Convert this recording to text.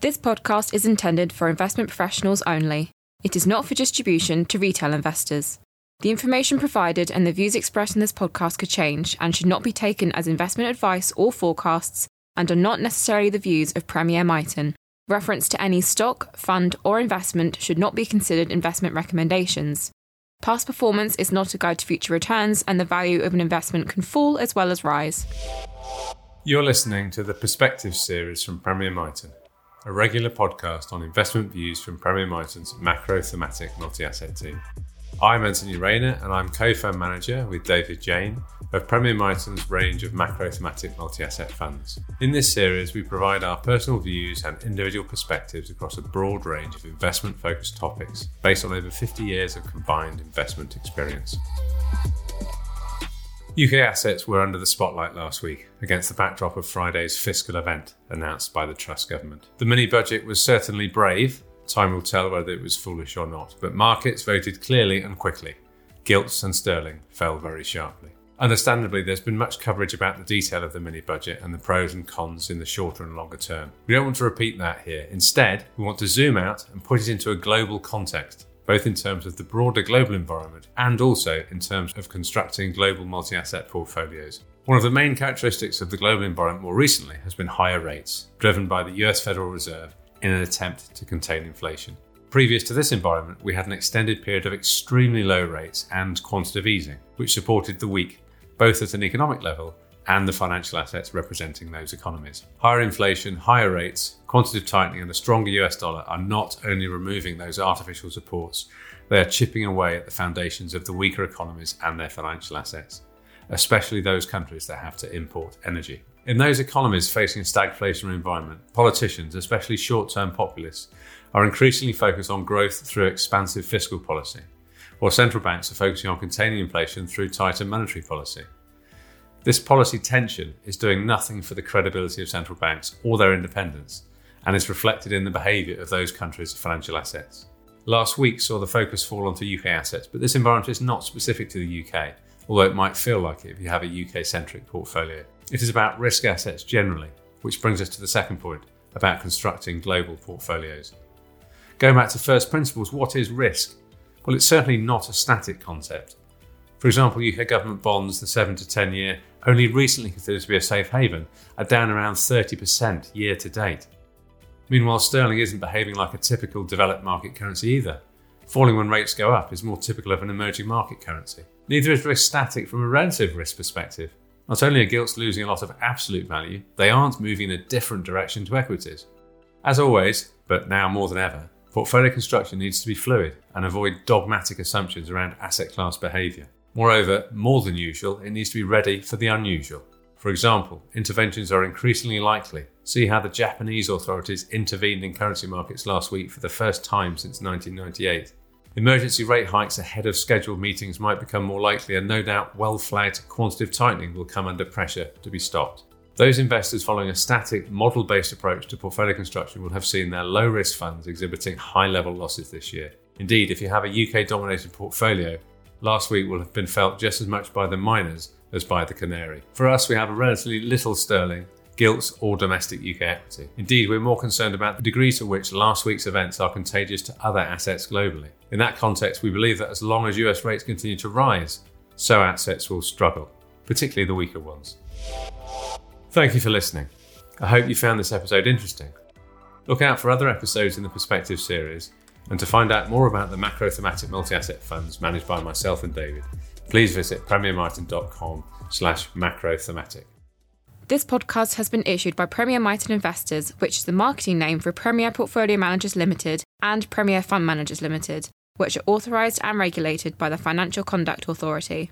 This podcast is intended for investment professionals only. It is not for distribution to retail investors. The information provided and the views expressed in this podcast could change and should not be taken as investment advice or forecasts and are not necessarily the views of Premier Miton. Reference to any stock, fund, or investment should not be considered investment recommendations. Past performance is not a guide to future returns, and the value of an investment can fall as well as rise. You're listening to the Perspective series from Premier Miton, a regular podcast on investment views from Premier Miton's macro thematic multi asset team. I'm Anthony Rayner, and I'm co fund manager with David Jane of Premier Miton's range of macro thematic multi asset funds. In this series, we provide our personal views and individual perspectives across a broad range of investment focused topics based on over 50 years of combined investment experience. UK assets were under the spotlight last week against the backdrop of Friday's fiscal event announced by the Truss government. The mini budget was certainly brave Time will tell whether it was foolish or not, but markets voted clearly and quickly. Gilts and sterling fell very sharply. Understandably, there's been much coverage about the detail of the mini budget and the pros and cons in the shorter and longer term. We don't want to repeat that here. Instead, we want to zoom out and put it into a global context, both in terms of the broader global environment and also in terms of constructing global multi asset portfolios. One of the main characteristics of the global environment more recently has been higher rates, driven by the US Federal Reserve in an attempt to contain inflation. Previous to this environment, we had an extended period of extremely low rates and quantitative easing, which supported the weak, both at an economic level and the financial assets representing those economies. Higher inflation, higher rates, quantitative tightening, and the stronger US dollar are not only removing those artificial supports, they are chipping away at the foundations of the weaker economies and their financial assets, especially those countries that have to import energy. In those economies facing a stagflationary environment, politicians, especially short term populists, are increasingly focused on growth through expansive fiscal policy, while central banks are focusing on containing inflation through tighter monetary policy. This policy tension is doing nothing for the credibility of central banks or their independence, and is reflected in the behaviour of those countries' financial assets. Last week saw the focus fall onto UK assets, but this environment is not specific to the UK, although it might feel like it if you have a UK centric portfolio. It is about risk assets generally, which brings us to the second point about constructing global portfolios. Going back to first principles, what is risk? Well, it's certainly not a static concept. For example, UK government bonds, the 7 to 10 year, only recently considered to be a safe haven, are down around 30% year to date. Meanwhile, sterling isn't behaving like a typical developed market currency either. Falling when rates go up is more typical of an emerging market currency. Neither is risk static from a relative risk perspective. Not only are gilts losing a lot of absolute value, they aren't moving in a different direction to equities. As always, but now more than ever, portfolio construction needs to be fluid and avoid dogmatic assumptions around asset class behaviour. Moreover, more than usual, it needs to be ready for the unusual. For example, interventions are increasingly likely. See how the Japanese authorities intervened in currency markets last week for the first time since 1998. Emergency rate hikes ahead of scheduled meetings might become more likely, and no doubt well flagged quantitative tightening will come under pressure to be stopped. Those investors following a static, model based approach to portfolio construction will have seen their low risk funds exhibiting high level losses this year. Indeed, if you have a UK dominated portfolio, last week will have been felt just as much by the miners as by the canary. For us, we have a relatively little sterling gilts, or domestic UK equity. Indeed, we're more concerned about the degree to which last week's events are contagious to other assets globally. In that context, we believe that as long as US rates continue to rise, so assets will struggle, particularly the weaker ones. Thank you for listening. I hope you found this episode interesting. Look out for other episodes in the Perspective series, and to find out more about the macro thematic multi-asset funds managed by myself and David, please visit premiermiton.com slash macro thematic. This podcast has been issued by Premier Miton Investors, which is the marketing name for Premier Portfolio Managers Limited and Premier Fund Managers Limited, which are authorised and regulated by the Financial Conduct Authority.